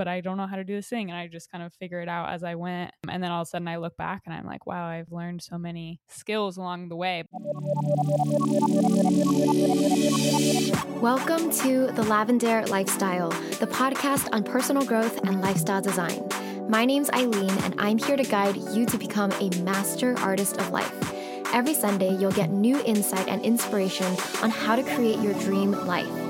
but I don't know how to do this thing. And I just kind of figure it out as I went. And then all of a sudden I look back and I'm like, wow, I've learned so many skills along the way. Welcome to The Lavendaire Lifestyle, the podcast on personal growth and lifestyle design. My name's Eileen, and I'm here to guide you to become a master artist of life. Every Sunday, you'll get new insight and inspiration on how to create your dream life.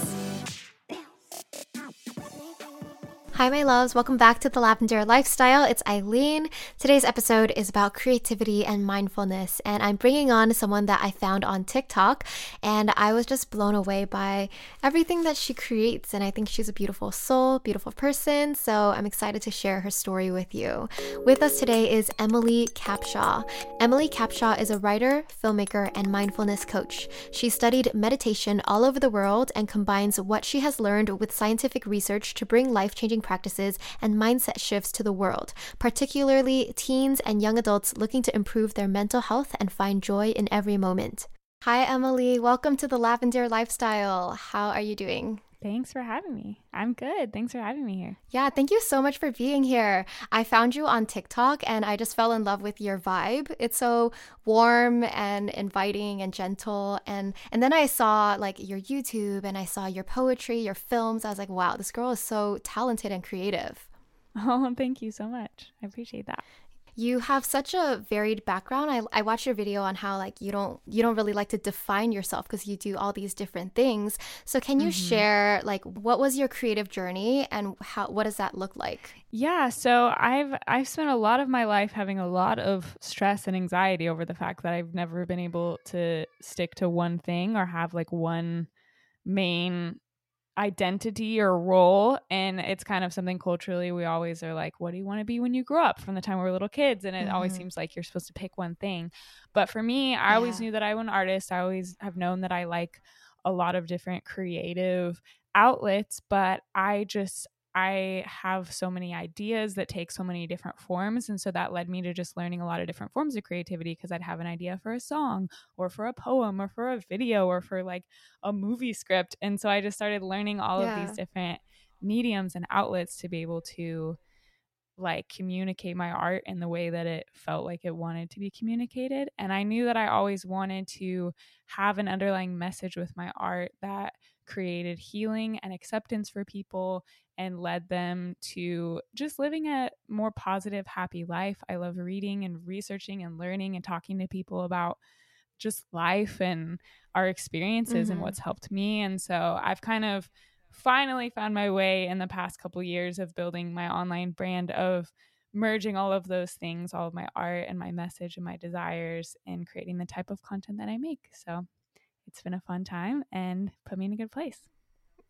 Hi, my loves. Welcome back to the Lavendaire Lifestyle. It's Eileen. Today's episode is about creativity and mindfulness, and I'm bringing on someone that I found on TikTok, and I was just blown away by everything that she creates. And I think she's a beautiful soul, beautiful person. So I'm excited to share her story with you. With us today is Emily Capshaw. Emily Capshaw is a writer, filmmaker, and mindfulness coach. She studied meditation all over the world and combines what she has learned with scientific research to bring life changing practices and mindset shifts to the world, particularly teens and young adults looking to improve their mental health and find joy in every moment. Hi, Emily. Welcome to the Lavendaire Lifestyle. How are you doing? Thanks for having me. I'm good. Thanks for having me here. Yeah, thank you so much for being here. I found you on TikTok and I just fell in love with your vibe. It's so warm and inviting and gentle and and then I saw like your YouTube and I saw your poetry, your films. I was like, "Wow, this girl is so talented and creative." Oh, thank you so much. I appreciate that you have such a varied background. I, I watched your video on how like you don't you don't really like to define yourself because you do all these different things. So can you mm-hmm. share like what was your creative journey and how what does that look like? Yeah, so I've I've spent a lot of my life having a lot of stress and anxiety over the fact that I've never been able to stick to one thing or have like one main identity or role and it's kind of something culturally we always are like what do you want to be when you grow up from the time we are little kids and it mm-hmm. always seems like you're supposed to pick one thing but for me i yeah. always knew that i was an artist i always have known that i like a lot of different creative outlets but i just I have so many ideas that take so many different forms. And so that led me to just learning a lot of different forms of creativity because I'd have an idea for a song or for a poem or for a video or for like a movie script. And so I just started learning all yeah. of these different mediums and outlets to be able to like communicate my art in the way that it felt like it wanted to be communicated. And I knew that I always wanted to have an underlying message with my art that created healing and acceptance for people and led them to just living a more positive, happy life. I love reading and researching and learning and talking to people about just life and our experiences mm-hmm. and what's helped me. And so I've kind of finally found my way in the past couple years of building my online brand of merging all of those things, all of my art and my message and my desires and creating the type of content that I make. So it's been a fun time and put me in a good place.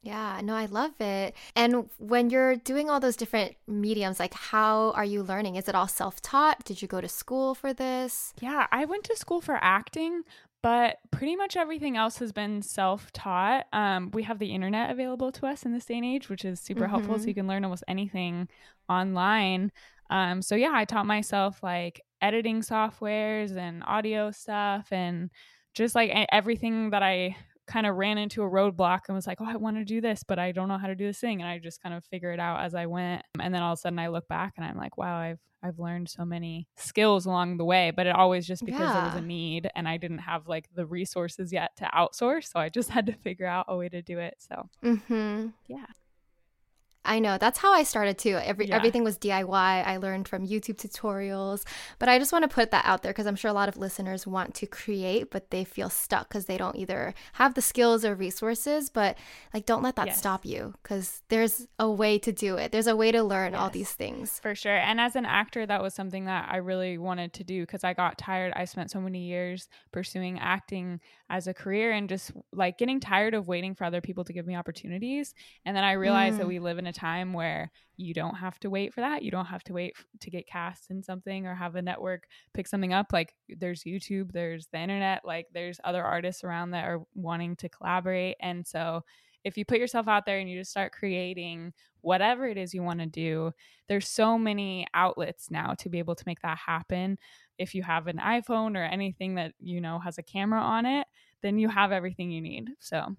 Yeah, no, I love it. And when you're doing all those different mediums, like how are you learning? Is it all self taught? Did you go to school for this? Yeah, I went to school for acting, but pretty much everything else has been self taught. Um, we have the internet available to us in this day and age, which is super mm-hmm. helpful. So you can learn almost anything online. Um, so yeah, I taught myself like editing softwares and audio stuff and just like everything that I kind of ran into a roadblock and was like, oh, I want to do this, but I don't know how to do this thing. And I just kind of figure it out as I went. And then all of a sudden I look back and I'm like, wow, I've I've learned so many skills along the way, but it always just because yeah. there was a need and I didn't have like the resources yet to outsource. So I just had to figure out a way to do it. So, mm-hmm. yeah. I know that's how I started too. Every yeah. everything was DIY. I learned from YouTube tutorials, but I just want to put that out there because I'm sure a lot of listeners want to create, but they feel stuck because they don't either have the skills or resources. But like, don't let that yes. stop you because there's a way to do it. There's a way to learn yes. all these things for sure. And as an actor, that was something that I really wanted to do because I got tired. I spent so many years pursuing acting as a career and just like getting tired of waiting for other people to give me opportunities. And then I realized mm. that we live in a time where you don't have to wait for that. You don't have to wait to get cast in something or have a network pick something up. Like there's YouTube, there's the internet, like there's other artists around that are wanting to collaborate. And so if you put yourself out there and you just start creating whatever it is you want to do, there's so many outlets now to be able to make that happen. If you have an iPhone or anything that you know has a camera on it, then you have everything you need. So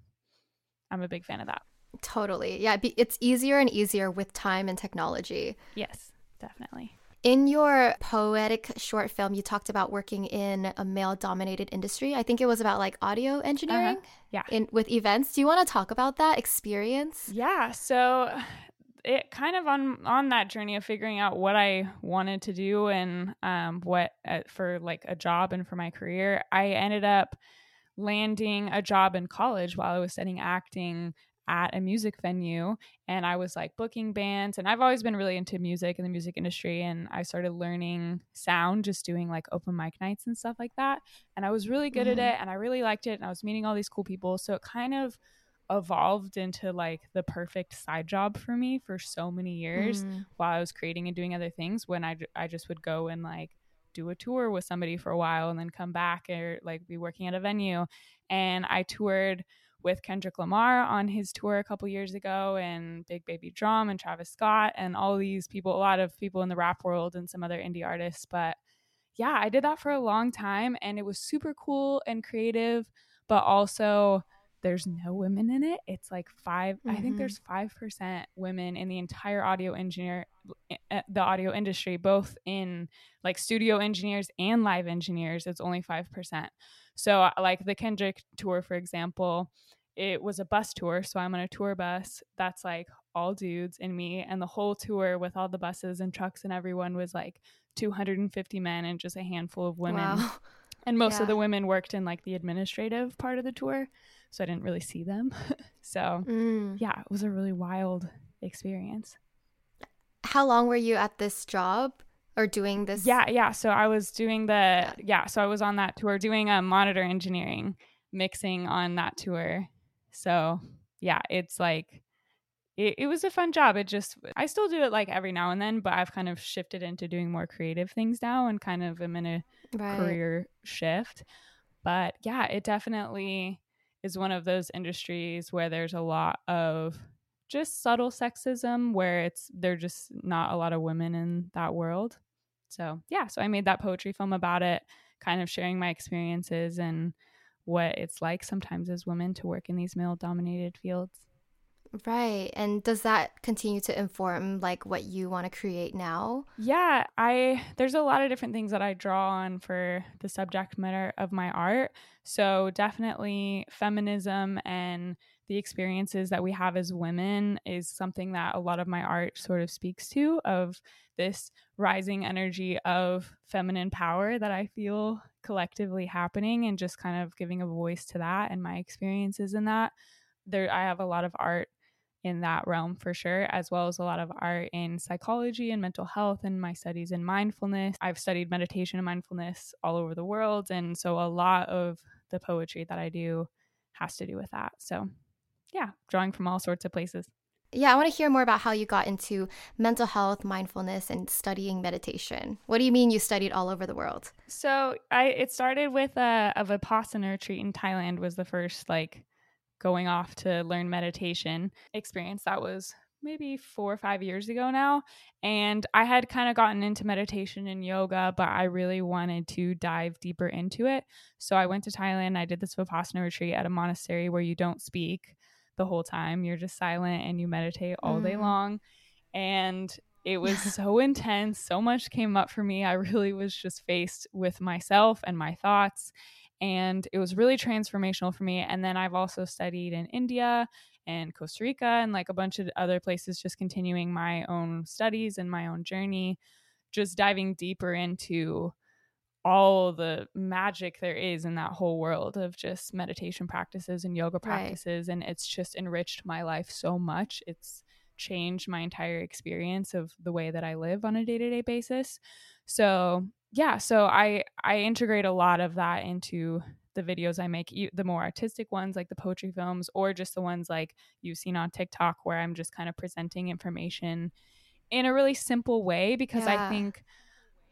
I'm a big fan of that. Totally. Yeah, it's easier and easier with time and technology. Yes, definitely. In your poetic short film, you talked about working in a male dominated industry. I think it was about like audio engineering. Uh-huh. Yeah. In, with events. Do you want to talk about that experience? Yeah. So it kind of on on that journey of figuring out what I wanted to do and um, what uh, for like a job and for my career, I ended up landing a job in college while I was studying acting at a music venue and I was like booking bands and I've always been really into music and the music industry and I started learning sound just doing like open mic nights and stuff like that and I was really good mm-hmm. at it and I really liked it and I was meeting all these cool people so it kind of evolved into like the perfect side job for me for so many years mm. while I was creating and doing other things when I, I just would go and like do a tour with somebody for a while and then come back or like be working at a venue and I toured with Kendrick Lamar on his tour a couple years ago, and Big Baby DRAM and Travis Scott, and all these people, a lot of people in the rap world and some other indie artists. But yeah, I did that for a long time, and it was super cool and creative, but also there's no women in it. It's like 5 mm-hmm. I think mm-hmm. there's five percent women in the entire audio engineer, eh, eh, the audio industry, both in like studio engineers and live engineers. It's only five percent. So, uh, like the Kendrick tour, for example, it was a bus tour. So I'm on a tour bus that's like all dudes and me. And the whole tour with all the buses and trucks and everyone was like 250 men and just a handful of women. Wow. And most yeah. of the women worked in like the administrative part of the tour. So I didn't really see them. so mm. yeah, it was a really wild experience. How long were you at this job? Or doing this yeah yeah so i was doing the yeah. so i was on that tour doing a um, monitor engineering mixing on that tour. So yeah it's like it, it was a fun job it just i still do it like every now and then but i've kind of shifted into doing more creative things now and kind of am in a right. career shift. But yeah it definitely is one of those industries where there's a lot of just subtle sexism where it's there're just not a lot of women in that world. So, yeah, so I made that poetry film about it, kind of sharing my experiences and what it's like sometimes as women to work in these male dominated fields. Right. And does that continue to inform like what you want to create now? Yeah, I there's a lot of different things that I draw on for the subject matter of my art. So definitely feminism and the experiences that we have as women is something that a lot of my art sort of speaks to of this rising energy of feminine power that I feel collectively happening and just kind of giving a voice to that and my experiences in that. There I have a lot of art in that realm for sure, as well as a lot of art in psychology and mental health and my studies in mindfulness. I've studied meditation and mindfulness all over the world. And so a lot of the poetry that I do has to do with that. So, yeah, drawing from all sorts of places. Yeah, I want to hear more about how you got into mental health, mindfulness, and studying meditation. What do you mean you studied all over the world? So I it started with a, a Vipassana retreat in Thailand was the first like going off to learn meditation experience that was maybe four or five years ago now. And I had kind of gotten into meditation and yoga, but I really wanted to dive deeper into it. So I went to Thailand. I did this Vipassana retreat at a monastery where you don't speak the whole time, you're just silent and you meditate all day mm. long. And it was so intense. So much came up for me. I really was just faced with myself and my thoughts and it was really transformational for me. And then I've also studied in India and Costa Rica and like a bunch of other places, just continuing my own studies and my own journey, just diving deeper into all the magic there is in that whole world of just meditation practices and yoga practices. Right. And it's just enriched my life so much. It's changed my entire experience of the way that I live on a day to day basis. So yeah, so I I integrate a lot of that into the videos I make, the more artistic ones like the poetry films, or just the ones like you've seen on TikTok where I'm just kind of presenting information in a really simple way because yeah. I think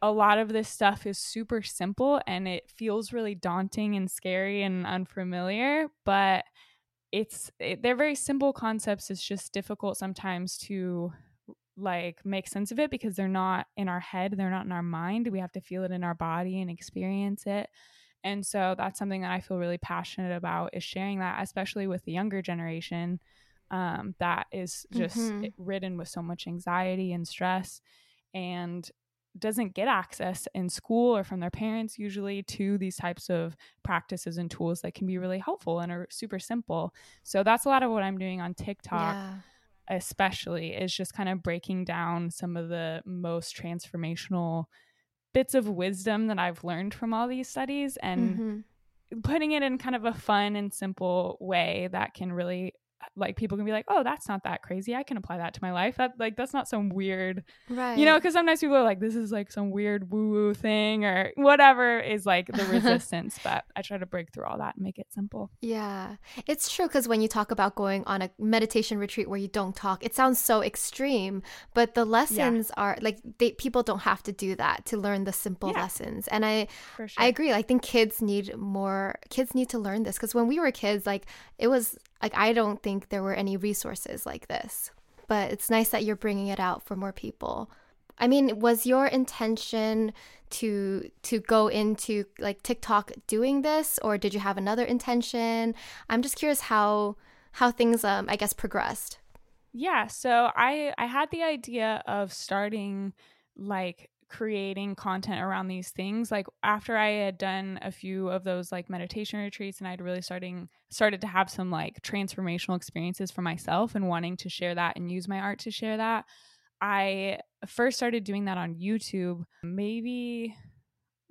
a lot of this stuff is super simple and it feels really daunting and scary and unfamiliar, but it's it, they're very simple concepts it's just difficult sometimes to like make sense of it because they're not in our head they're not in our mind we have to feel it in our body and experience it and so that's something that i feel really passionate about is sharing that especially with the younger generation um, that is just mm-hmm. ridden with so much anxiety and stress and doesn't get access in school or from their parents usually to these types of practices and tools that can be really helpful and are super simple. So that's a lot of what I'm doing on TikTok. Yeah. Especially is just kind of breaking down some of the most transformational bits of wisdom that I've learned from all these studies and mm-hmm. putting it in kind of a fun and simple way that can really like people can be like, oh, that's not that crazy. I can apply that to my life. That like that's not some weird, right? You know, because sometimes people are like, this is like some weird woo woo thing or whatever is like the resistance. but I try to break through all that and make it simple. Yeah, it's true because when you talk about going on a meditation retreat where you don't talk, it sounds so extreme. But the lessons yeah. are like they, people don't have to do that to learn the simple yeah. lessons. And I, sure. I agree. I think kids need more. Kids need to learn this because when we were kids, like it was like I don't think there were any resources like this. But it's nice that you're bringing it out for more people. I mean, was your intention to to go into like TikTok doing this or did you have another intention? I'm just curious how how things um I guess progressed. Yeah, so I I had the idea of starting like creating content around these things like after i had done a few of those like meditation retreats and i'd really starting started to have some like transformational experiences for myself and wanting to share that and use my art to share that i first started doing that on youtube maybe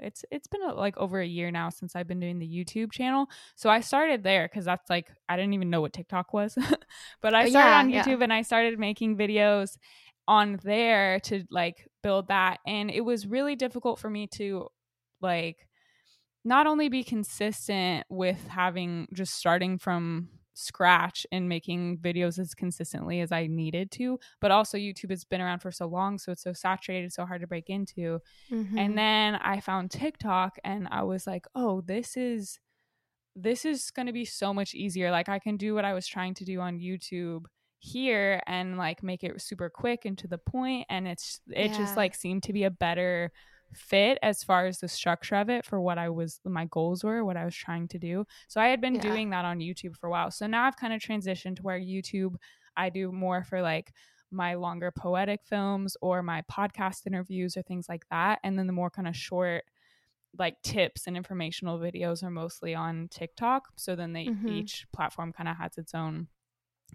it's it's been uh, like over a year now since I've been doing the YouTube channel. So I started there because that's like I didn't even know what TikTok was, but I oh, started yeah, on YouTube yeah. and I started making videos on there to like build that and it was really difficult for me to like not only be consistent with having just starting from scratch and making videos as consistently as I needed to, but also YouTube has been around for so long, so it's so saturated, so hard to break into. Mm-hmm. And then I found TikTok and I was like, "Oh, this is this is going to be so much easier. Like I can do what I was trying to do on YouTube here and like make it super quick and to the point and it's it yeah. just like seemed to be a better fit as far as the structure of it for what I was my goals were, what I was trying to do. So I had been yeah. doing that on YouTube for a while. So now I've kind of transitioned to where YouTube I do more for like my longer poetic films or my podcast interviews or things like that. And then the more kind of short like tips and informational videos are mostly on TikTok. So then they mm-hmm. each platform kind of has its own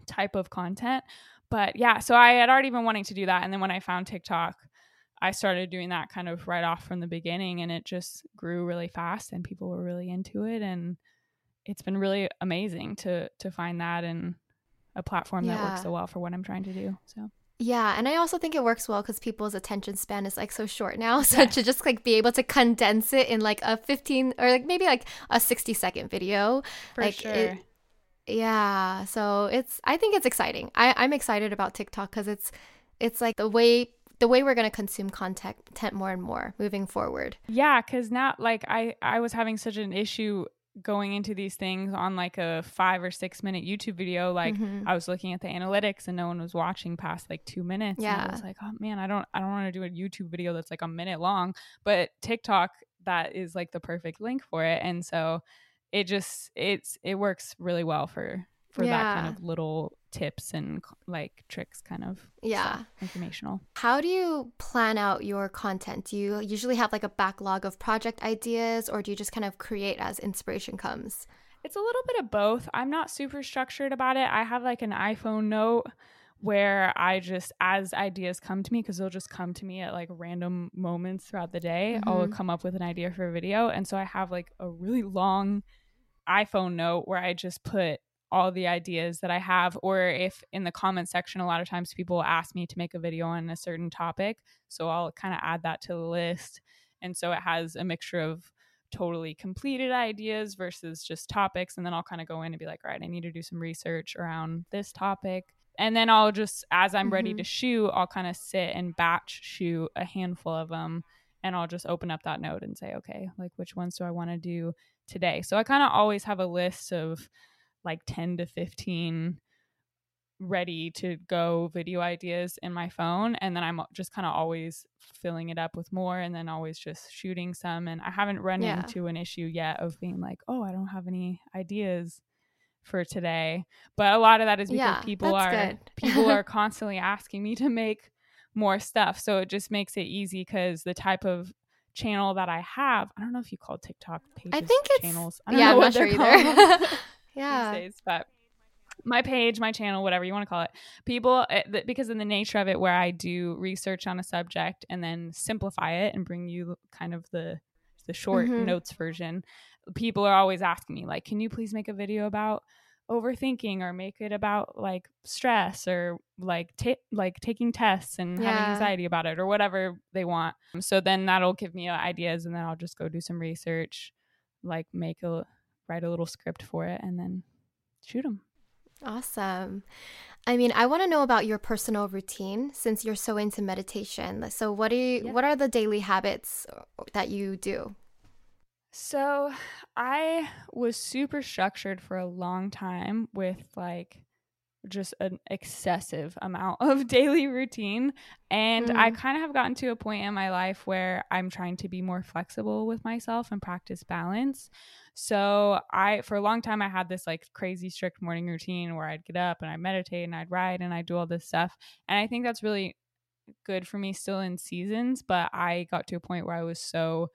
type of content. But yeah, so I had already been wanting to do that. And then when I found TikTok, I started doing that kind of right off from the beginning and it just grew really fast and people were really into it and it's been really amazing to to find that and a platform yeah. that works so well for what I'm trying to do. So yeah, and I also think it works well because people's attention span is like so short now. So yes. to just like be able to condense it in like a 15 or like maybe like a 60 second video, for like sure. It, yeah, so it's I think it's exciting. I I'm excited about TikTok because it's it's like the way the way we're going to consume content more and more moving forward. Yeah, cuz now like I I was having such an issue going into these things on like a 5 or 6 minute YouTube video like mm-hmm. I was looking at the analytics and no one was watching past like 2 minutes yeah. and I was like, "Oh man, I don't I don't want to do a YouTube video that's like a minute long." But TikTok that is like the perfect link for it. And so it just it's it works really well for for yeah. that kind of little tips and like tricks kind of yeah stuff, informational how do you plan out your content do you usually have like a backlog of project ideas or do you just kind of create as inspiration comes it's a little bit of both i'm not super structured about it i have like an iphone note where I just, as ideas come to me, because they'll just come to me at like random moments throughout the day, mm-hmm. I'll come up with an idea for a video. And so I have like a really long iPhone note where I just put all the ideas that I have, or if in the comment section, a lot of times people ask me to make a video on a certain topic. So I'll kind of add that to the list. And so it has a mixture of totally completed ideas versus just topics. And then I'll kind of go in and be like, all right, I need to do some research around this topic. And then I'll just, as I'm mm-hmm. ready to shoot, I'll kind of sit and batch shoot a handful of them. And I'll just open up that note and say, okay, like which ones do I want to do today. So I kind of always have a list of like 10 to 15 ready to go video ideas in my phone and then I'm just kind of always filling it up with more and then always just shooting some and I haven't run yeah. into an issue yet of being like, "Oh, I don't have any ideas for today." But a lot of that is because yeah, people are people are constantly asking me to make more stuff. So it just makes it easy cuz the type of channel that I have, I don't know if you call TikTok pages I think it's, channels. I don't yeah, know I'm what sure either. yeah. Days, but my page, my channel, whatever you want to call it, people, eh, because in the nature of it, where I do research on a subject and then simplify it and bring you kind of the the short mm-hmm. notes version, people are always asking me like, "Can you please make a video about overthinking or make it about like stress or like like taking tests and yeah. having anxiety about it or whatever they want?" So then that'll give me ideas, and then I'll just go do some research, like make a write a little script for it, and then shoot them. Awesome. I mean, I want to know about your personal routine since you're so into meditation. So, what do you, yeah. what are the daily habits uh, that you do? So, I was super structured for a long time with like just an excessive amount of daily routine. And mm. I kind of have gotten to a point in my life where I'm trying to be more flexible with myself and practice balance. So I for a long time I had this like crazy strict morning routine where I'd get up and I'd meditate and I'd write and I'd do all this stuff. And I think that's really good for me still in seasons, but I got to a point where I was so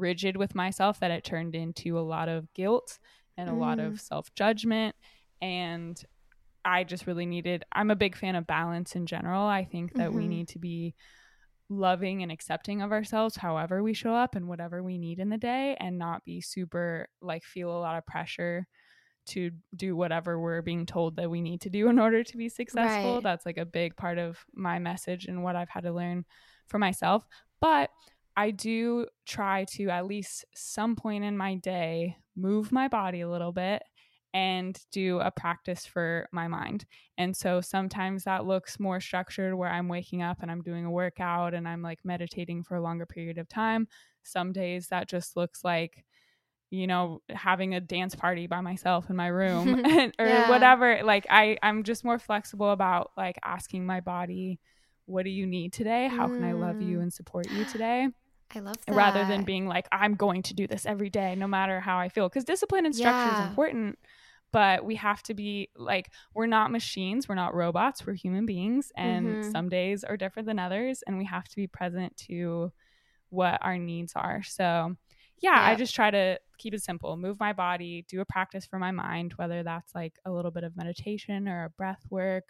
rigid with myself that it turned into a lot of guilt and a mm. lot of mm. self-judgment and I just really needed I'm a big fan of balance in general. I think that mm-hmm. we need to be loving and accepting of ourselves however we show up and whatever we need in the day and not be super like feel a lot of pressure to do whatever we're being told that we need to do in order to be successful. Right. That's like a big part of my message and what I've had to learn for myself. But I do try to at least some point in my day move my body a little bit and do a practice for my mind. And so sometimes that looks more structured where I'm waking up and I'm doing a workout and I'm like meditating for a longer period of time. Some days that just looks like you know having a dance party by myself in my room or yeah. whatever like i i'm just more flexible about like asking my body what do you need today how can i love you mm. and support you today I love that. Rather than being like, I'm going to do this every day, no matter how I feel. Because discipline and structure yeah. is important but we have to be like we're not machines we're not robots we're human beings and mm-hmm. some days are different than others and we have to be present to what our needs are so yeah, i just try to keep it simple move my body do a practice for my mind whether that's like a little bit of meditation or a breath work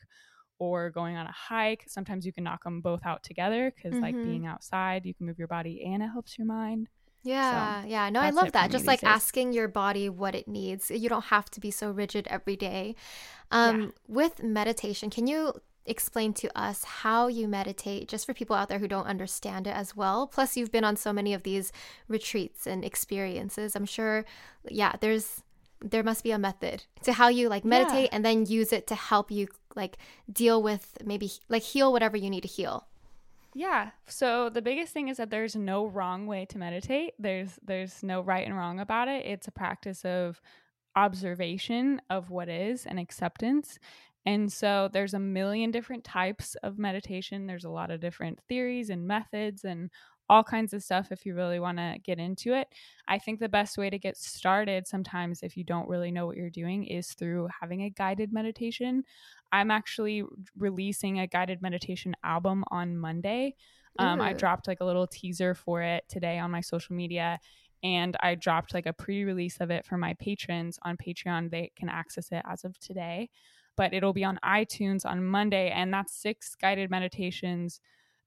or going on a hike sometimes you can knock them both out together because mm-hmm. like being outside you can move your body and it helps your mind yeah, so yeah. No, I love that. Just like asking your body what it needs. You don't have to be so rigid every day. Um, yeah. With meditation, can you explain to us how you meditate just for people out there who don't understand it as well? Plus, you've been on so many of these retreats and experiences. I'm sure, yeah, there's there must be a method to how you like meditate yeah. and then use it to help you like deal with maybe like heal whatever you need to heal. Yeah. So the biggest thing is that there's no wrong way to meditate. There's there's no right and wrong about it. It's a practice of observation of what is and acceptance. And so there's a million different types of meditation. There's a lot of different theories and methods and all kinds of stuff if you really want to get into it. I think the best way to get started sometimes if you don't really know what you're doing is through having a guided meditation. I'm actually releasing a guided meditation album on Monday. Um, I dropped like a little teaser for it today on my social media and I dropped like a pre release of it for my patrons on Patreon. They can access it as of today, but it'll be on iTunes on Monday. And that's six guided meditations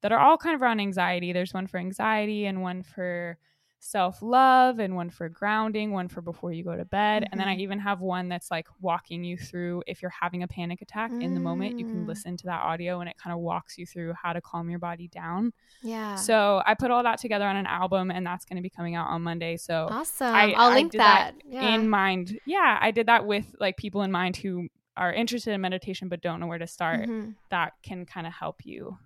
that are all kind of around anxiety. There's one for anxiety and one for self love and one for grounding, one for before you go to bed. Mm-hmm. And then I mm-hmm. even have one that's like walking you through if you're having a panic attack mm. in the moment, you can mm. listen to that audio and it kind of walks you through how to calm your body down. Yeah. So I put all that together on an album and that's going to be coming out on Monday. So awesome. I, will link that, that yeah. in mind. Yeah. I did that with like people in mind who are interested in meditation but don't know where to start. Mm-hmm. That can kind of help you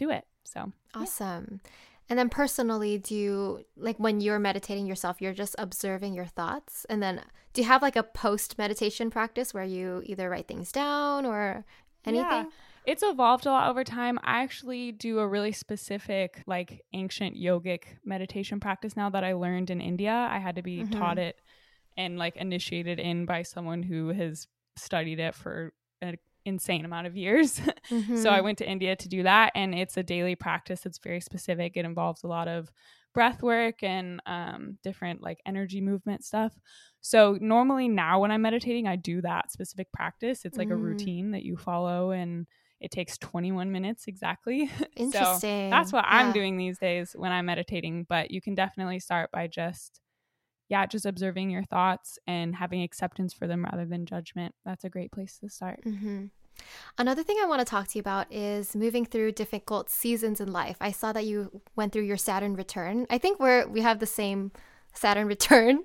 do it. So awesome. Yeah. And then personally, do you like when you're meditating yourself, you're just observing your thoughts? And then do you have like a post meditation practice where you either write things down or anything? Yeah. It's evolved a lot over time. I actually do a really specific, like ancient yogic meditation practice now that I learned in India. I had to be mm-hmm. taught it and like initiated in by someone who has studied it for an insane amount of years. Mm-hmm. so I mm-hmm. went to India to do that. And it's a daily practice. It's very specific. It involves a lot of breath work and um, different like energy movement stuff. So normally now when I'm meditating, I do that specific practice. It's like mm. a routine that you follow and it takes 21 minutes exactly. Interesting. so that's what yeah. I'm doing these days when I'm meditating. But you can definitely start by just, yeah, just observing your thoughts and having acceptance for them rather than judgment. That's a great place to start. Mm-hmm. Another thing I want to talk to you about is moving through difficult seasons in life. I saw that you went through your Saturn return. I think we're we have the same Saturn return,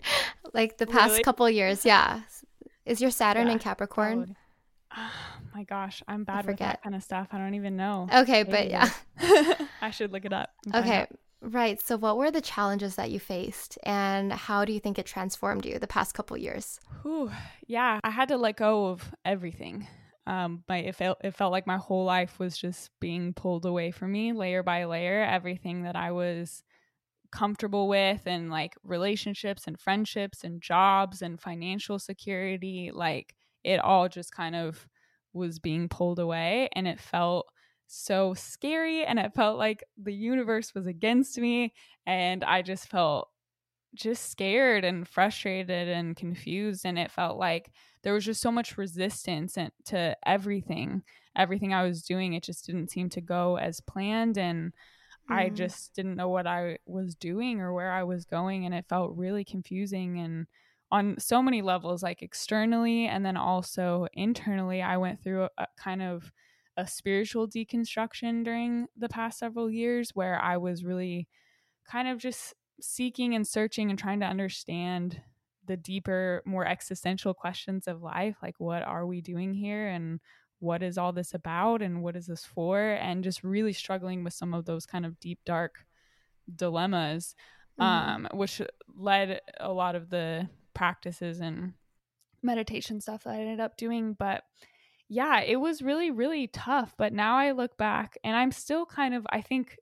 like the past really? couple years. Yeah, is your Saturn yeah, in Capricorn? Oh my gosh, I'm bad with that kind of stuff. I don't even know. Okay, Maybe. but yeah, I should look it up. Okay, right. So, what were the challenges that you faced, and how do you think it transformed you the past couple years? Whew, yeah, I had to let go of everything. Um, my it felt it felt like my whole life was just being pulled away from me, layer by layer. Everything that I was comfortable with and like relationships and friendships and jobs and financial security like it all just kind of was being pulled away and it felt so scary and it felt like the universe was against me and I just felt just scared and frustrated and confused and it felt like there was just so much resistance to everything everything I was doing it just didn't seem to go as planned and mm. I just didn't know what I was doing or where I was going and it felt really confusing and on so many levels, like externally and then also internally. I went through a, a kind of a spiritual deconstruction during the past several years where I was really kind of just seeking and searching and trying to understand the deeper, more existential questions of life like, what are we doing here? And what is all this about? And what is this for? And just really struggling with some of those kind of deep, dark dilemmas, mm-hmm. um, which led a lot of the practices and meditation stuff that I ended up doing. But yeah, it was really, really tough. But now I look back and I'm still kind of, I think,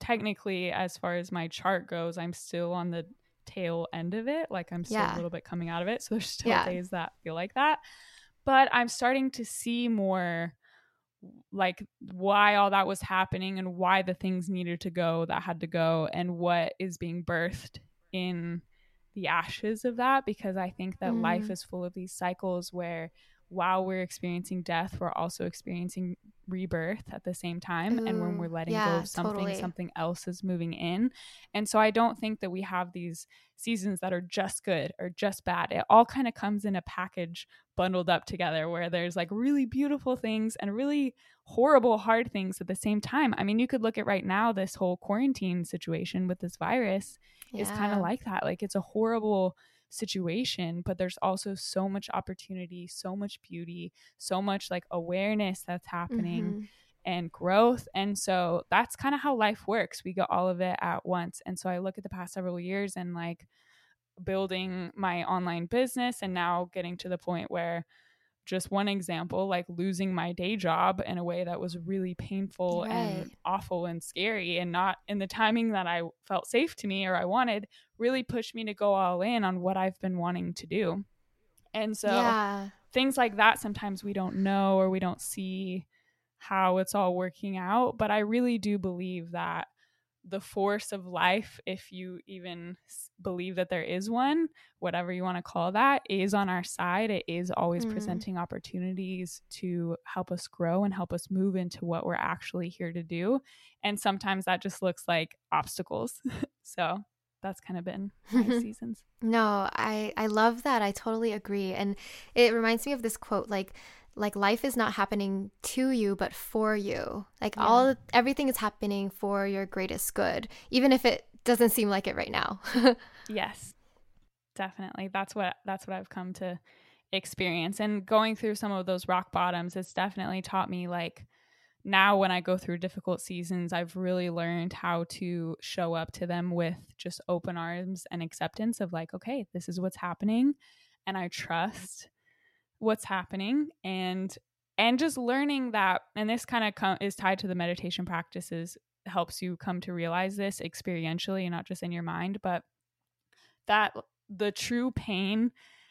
technically, as far as my chart goes, I'm still on the tail end of it. Like I'm still yeah. a little bit coming out of it. So there's still yeah. days that feel like that. But I'm starting to see more like why all that was happening and why the things needed to go that had to go and what is being birthed in the ashes of that because I think that mm. life is full of these cycles where while we're experiencing death, we're also experiencing rebirth at the same time. Ooh, and when mm, we're letting yeah, go of something, totally. something else is moving in. And so I don't think that we have these seasons that are just good or just bad. It all kind of comes in a package bundled up together where there's like really beautiful things and really horrible, hard things at the same time. I mean, you could look at right now, this whole quarantine situation with this virus yeah. is kind of like that. Like it's a horrible situation, but there's also so much opportunity, so much beauty, so much like awareness that's happening. Mm-hmm. And growth. And so that's kind of how life works. We get all of it at once. And so I look at the past several years and like building my online business and now getting to the point where just one example, like losing my day job in a way that was really painful right. and awful and scary and not in the timing that I felt safe to me or I wanted, really pushed me to go all in on what I've been wanting to do. And so yeah. things like that sometimes we don't know or we don't see how it's all working out. But I really do believe that the force of life, if you even believe that there is one, whatever you want to call that, is on our side. It is always mm. presenting opportunities to help us grow and help us move into what we're actually here to do. And sometimes that just looks like obstacles. so that's kind of been my seasons. No, I I love that. I totally agree. And it reminds me of this quote like like life is not happening to you but for you. Like yeah. all everything is happening for your greatest good even if it doesn't seem like it right now. Yes. Definitely. That's what that's what i've come to experience. And going through some of those rock bottoms it's definitely taught me like now when I go through difficult seasons, I've really learned how to show up to them with just open arms and acceptance of like, okay, this is what's happening and I trust what's happening and and just learning that and this kind of com- is tied to the meditation practices helps you come to realize this experientially and not just in your mind but that the true pain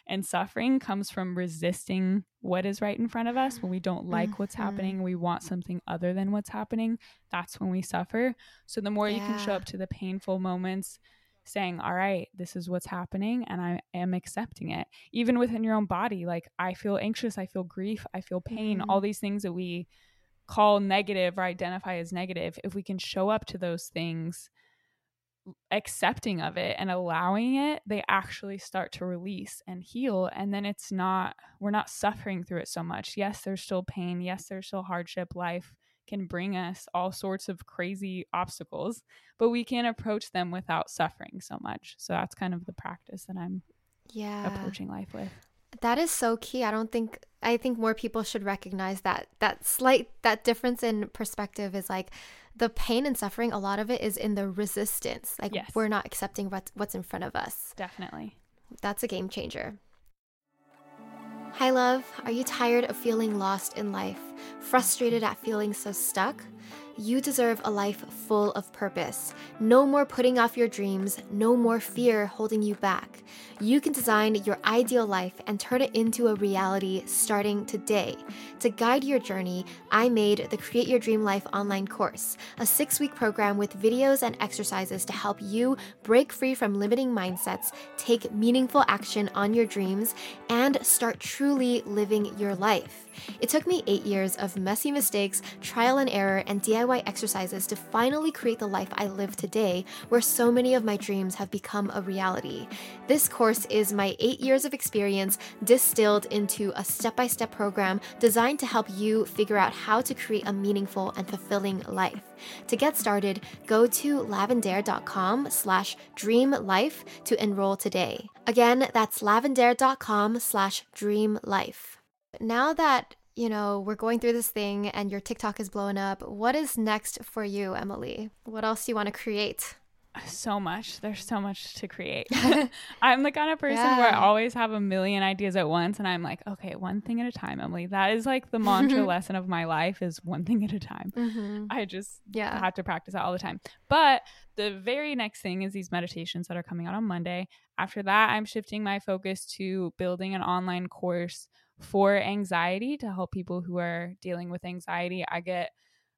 and suffering comes from resisting what is right in front of us when we don't like mm-hmm. what's happening we want something other than what's happening that's when we suffer so the more yeah. you can show up to the painful moments saying all right this is what's happening and i am accepting it even within your own body like i feel anxious i feel grief i feel pain mm-hmm. all these things that we call negative or identify as negative if we can show up to those things accepting of it and allowing it, they actually start to release and heal. And then it's not, we're not suffering through it so much. Yes, there's still pain. Yes, there's still hardship. Life can bring us all sorts of crazy obstacles, but we can approach them without suffering so much. So that's kind of the practice that I'm yeah approaching life with. That is so key. I don't think I think more people should recognize that that slight that difference in perspective is like the pain and suffering a lot of it is in the resistance. Like yes. we're not accepting what's what's in front of us. Definitely. That's a game changer. Hi love, are you tired of feeling lost in life? Frustrated at feeling so stuck? You deserve a life full of purpose. No more putting off your dreams, no more fear holding you back. You can design your ideal life and turn it into a reality starting today. To guide your journey, I made the Create Your Dream Life online course, a six week program with videos and exercises to help you break free from limiting mindsets, take meaningful action on your dreams, and start truly living your life. It took me eight years of messy mistakes, trial and error, and DIY exercises to finally create the life I live today, where so many of my dreams have become a reality. This course is my eight years of experience distilled into a step by step program designed to help you figure out how to create a meaningful and fulfilling life. To get started, go to lavendaire.com slash dream life to enroll today. Again, that's lavendaire.com slash dream life. Now that, you know, we're going through this thing and your TikTok is blowing up, what is next for you, Emily? What else do you want to create? so much. There's so much to create. I'm the kind of person yeah. where I always have a million ideas at once and I'm like, okay, one thing at a time, Emily. That is like the mantra lesson of my life is one thing at a time. Mm-hmm. I just yeah. have to practice that all the time. But the very next thing is these meditations that are coming out on Monday. After that, I'm shifting my focus to building an online course for anxiety to help people who are dealing with anxiety. I get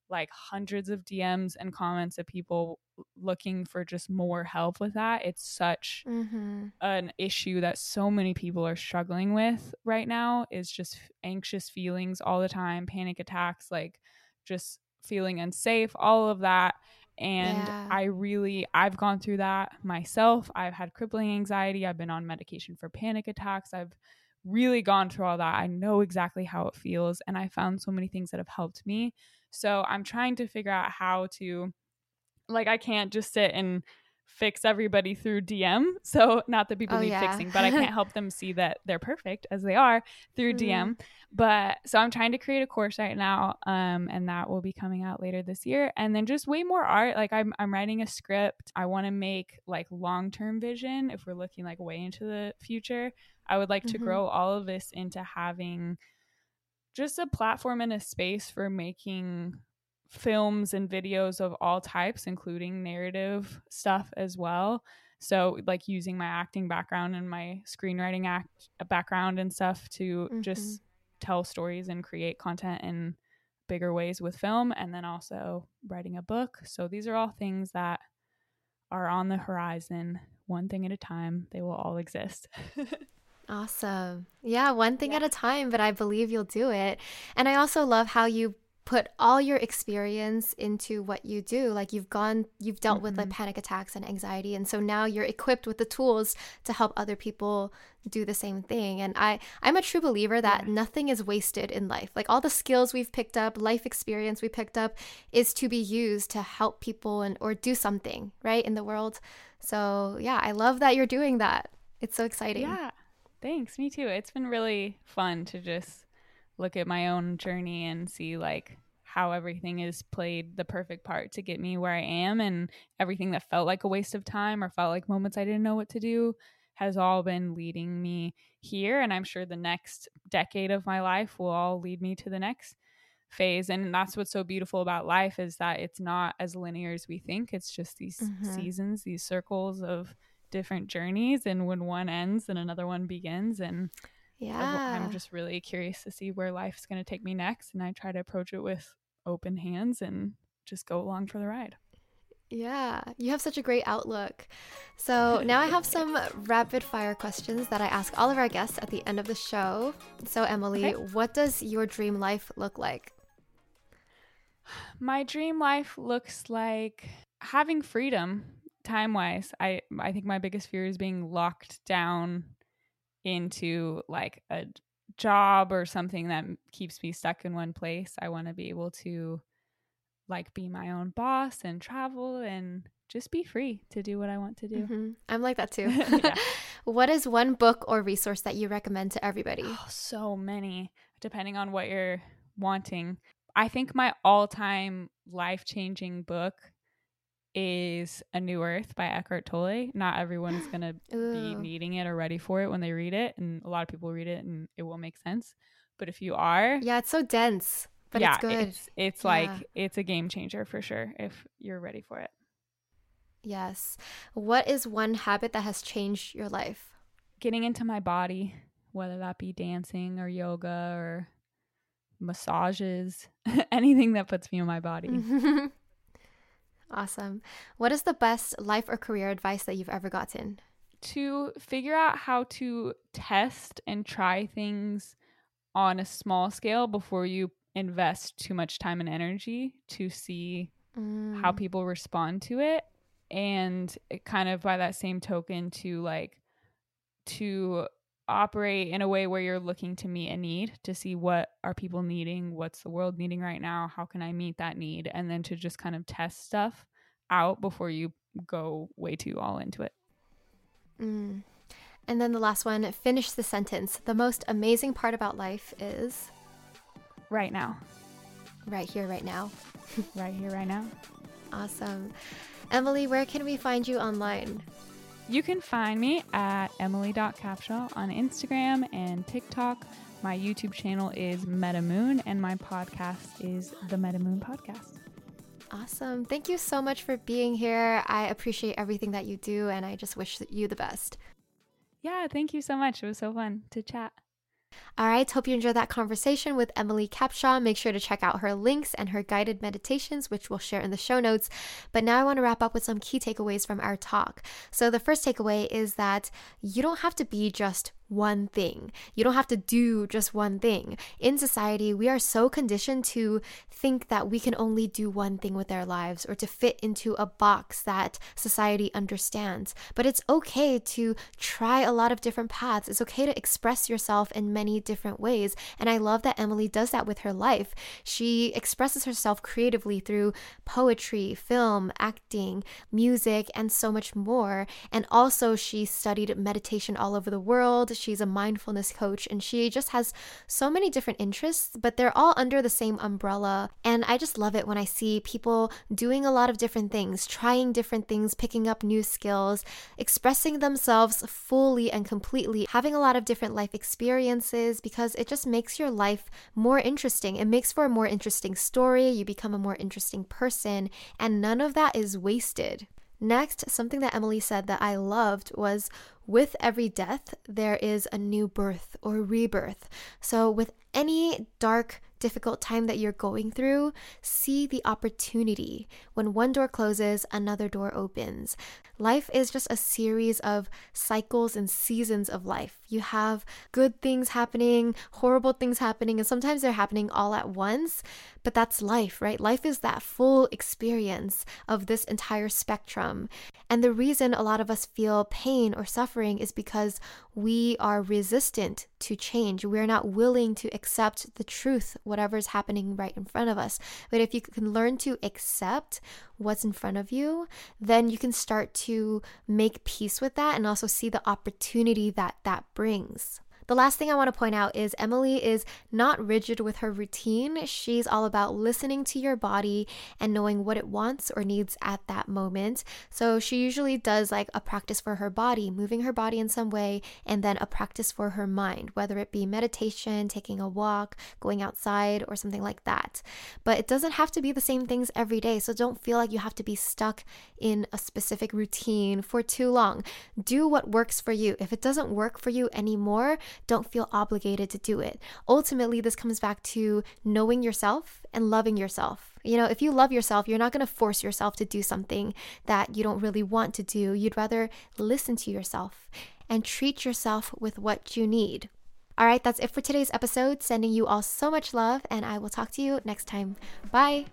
like hundreds of DMs and comments of people looking for just more help with that. It's such mm-hmm. an issue that so many people are struggling with right now is just anxious feelings all the time, panic attacks, like just feeling unsafe, all of that. And yeah. I really, I've gone through that myself. I've had crippling anxiety. I've been on medication for panic attacks. I've really gone through all that. I know exactly how it feels. And I found so many things that have helped me. So I'm trying to figure out how to, like, I can't just sit and fix everybody through DM. So not that people oh, need yeah. fixing, but I can't help them see that they're perfect as they are through mm-hmm. DM. But so I'm trying to create a course right now, um, and that will be coming out later this year. And then just way more art. Like I'm I'm writing a script. I want to make like long term vision. If we're looking like way into the future, I would like mm-hmm. to grow all of this into having just a platform and a space for making films and videos of all types, including narrative stuff as well. So, like using my acting background and my screenwriting act background and stuff to mm-hmm. just tell stories and create content in bigger ways with film, and then also writing a book. So, these are all things that are on the horizon, one thing at a time. They will all exist. Awesome. Yeah, one thing yeah. at a time, but I believe you'll do it. And I also love how you put all your experience into what you do. Like you've gone, you've dealt mm-hmm. with like mm-hmm. panic attacks and anxiety. And so now you're equipped with the tools to help other people do the same thing. And I, I'm a true believer that yeah. nothing is wasted in life. Like all the skills we've picked up, life experience we picked up is to be used to help people and or do something, right, in the world. So yeah, I love that you're doing that. It's so exciting. Yeah. Thanks. Me too. It's been really fun to just look at my own journey and see like how everything is played the perfect part to get me where I am and everything that felt like a waste of time or felt like moments I didn't know what to do has all been leading me here and I'm sure the next decade of my life will all lead me to the next phase and that's what's so beautiful about life is that it's not as linear as we think it's just these mm-hmm. seasons these circles of different journeys and when one ends then another one begins and yeah i'm just really curious to see where life's going to take me next and i try to approach it with open hands and just go along for the ride yeah, you have such a great outlook. So now I have some rapid fire questions that I ask all of our guests at the end of the show. So, Emily, okay. what does your dream life look like? My dream life looks like having freedom time wise. I I think my biggest fear is being locked down into like a job or something that keeps me stuck in one place. I want to be able to like be my own boss and travel and just be free to do what I want to do. Mm-hmm. I'm like that too. what is one book or resource that you recommend to everybody? Oh, so many, depending on what you're wanting. I think my all time life changing book is A New Earth by Eckhart Tolle. Not everyone is going to be needing it or ready for it when they read it. And a lot of people read it and it won't make sense. But if you are. Yeah, it's so dense, but yeah, it's good. It's, it's yeah. like, it's a game changer for sure if you're ready for it. Yes. What is one habit that has changed your life? Getting into my body, whether that be dancing or yoga or massages, anything that puts me in my body. awesome. What is the best life or career advice that you've ever gotten? To figure out how to test and try things on a small scale before you invest too much time and energy to see mm. how people respond to it. And it kind of by that same token, to like, to operate in a way where you're looking to meet a need to see what are people needing what's the world needing right now how can i meet that need and then to just kind of test stuff out before you go way too all into it. Mm. and then the last one finish the sentence. The most amazing part about life is? Right now. Right here right now. Right here right now. Awesome. Emily where can we find you online you can find me at emily.capshaw on Instagram and TikTok. My YouTube channel is MetaMoon, and my podcast is the MetaMoon Podcast. Awesome. Thank you so much for being here. I appreciate everything that you do, and I just wish you the best. Yeah, thank you so much. It was so fun to chat. All right, hope you enjoyed that conversation with Emily Capshaw. Make sure to check out her links and her guided meditations, which we'll share in the show notes. But now I want to wrap up with some key takeaways from our talk. So, the first takeaway is that you don't have to be just one thing. You don't have to do just one thing. In society, we are so conditioned to think that we can only do one thing with our lives or to fit into a box that society understands. But it's okay to try a lot of different paths. It's okay to express yourself in many different ways. And I love that Emily does that with her life. She expresses herself creatively through poetry, film, acting, music, and so much more. And also, she studied meditation all over the world. She's a mindfulness coach and she just has so many different interests, but they're all under the same umbrella. And I just love it when I see people doing a lot of different things, trying different things, picking up new skills, expressing themselves fully and completely, having a lot of different life experiences because it just makes your life more interesting. It makes for a more interesting story. You become a more interesting person, and none of that is wasted. Next, something that Emily said that I loved was with every death, there is a new birth or rebirth. So, with any dark, difficult time that you're going through, see the opportunity. When one door closes, another door opens. Life is just a series of cycles and seasons of life. You have good things happening, horrible things happening, and sometimes they're happening all at once, but that's life, right? Life is that full experience of this entire spectrum. And the reason a lot of us feel pain or suffering is because we are resistant to change. We're not willing to accept the truth, whatever's happening right in front of us. But if you can learn to accept what's in front of you, then you can start to make peace with that and also see the opportunity that that brings. The last thing I want to point out is Emily is not rigid with her routine. She's all about listening to your body and knowing what it wants or needs at that moment. So she usually does like a practice for her body, moving her body in some way, and then a practice for her mind, whether it be meditation, taking a walk, going outside, or something like that. But it doesn't have to be the same things every day. So don't feel like you have to be stuck in a specific routine for too long. Do what works for you. If it doesn't work for you anymore, don't feel obligated to do it. Ultimately, this comes back to knowing yourself and loving yourself. You know, if you love yourself, you're not going to force yourself to do something that you don't really want to do. You'd rather listen to yourself and treat yourself with what you need. All right, that's it for today's episode. Sending you all so much love, and I will talk to you next time. Bye.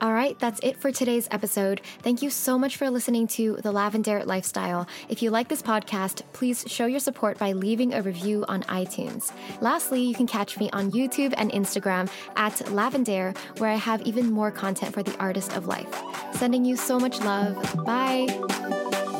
All right, that's it for today's episode. Thank you so much for listening to The Lavendaire Lifestyle. If you like this podcast, please show your support by leaving a review on iTunes. Lastly, you can catch me on YouTube and Instagram at Lavendaire, where I have even more content for the artist of life. Sending you so much love. Bye.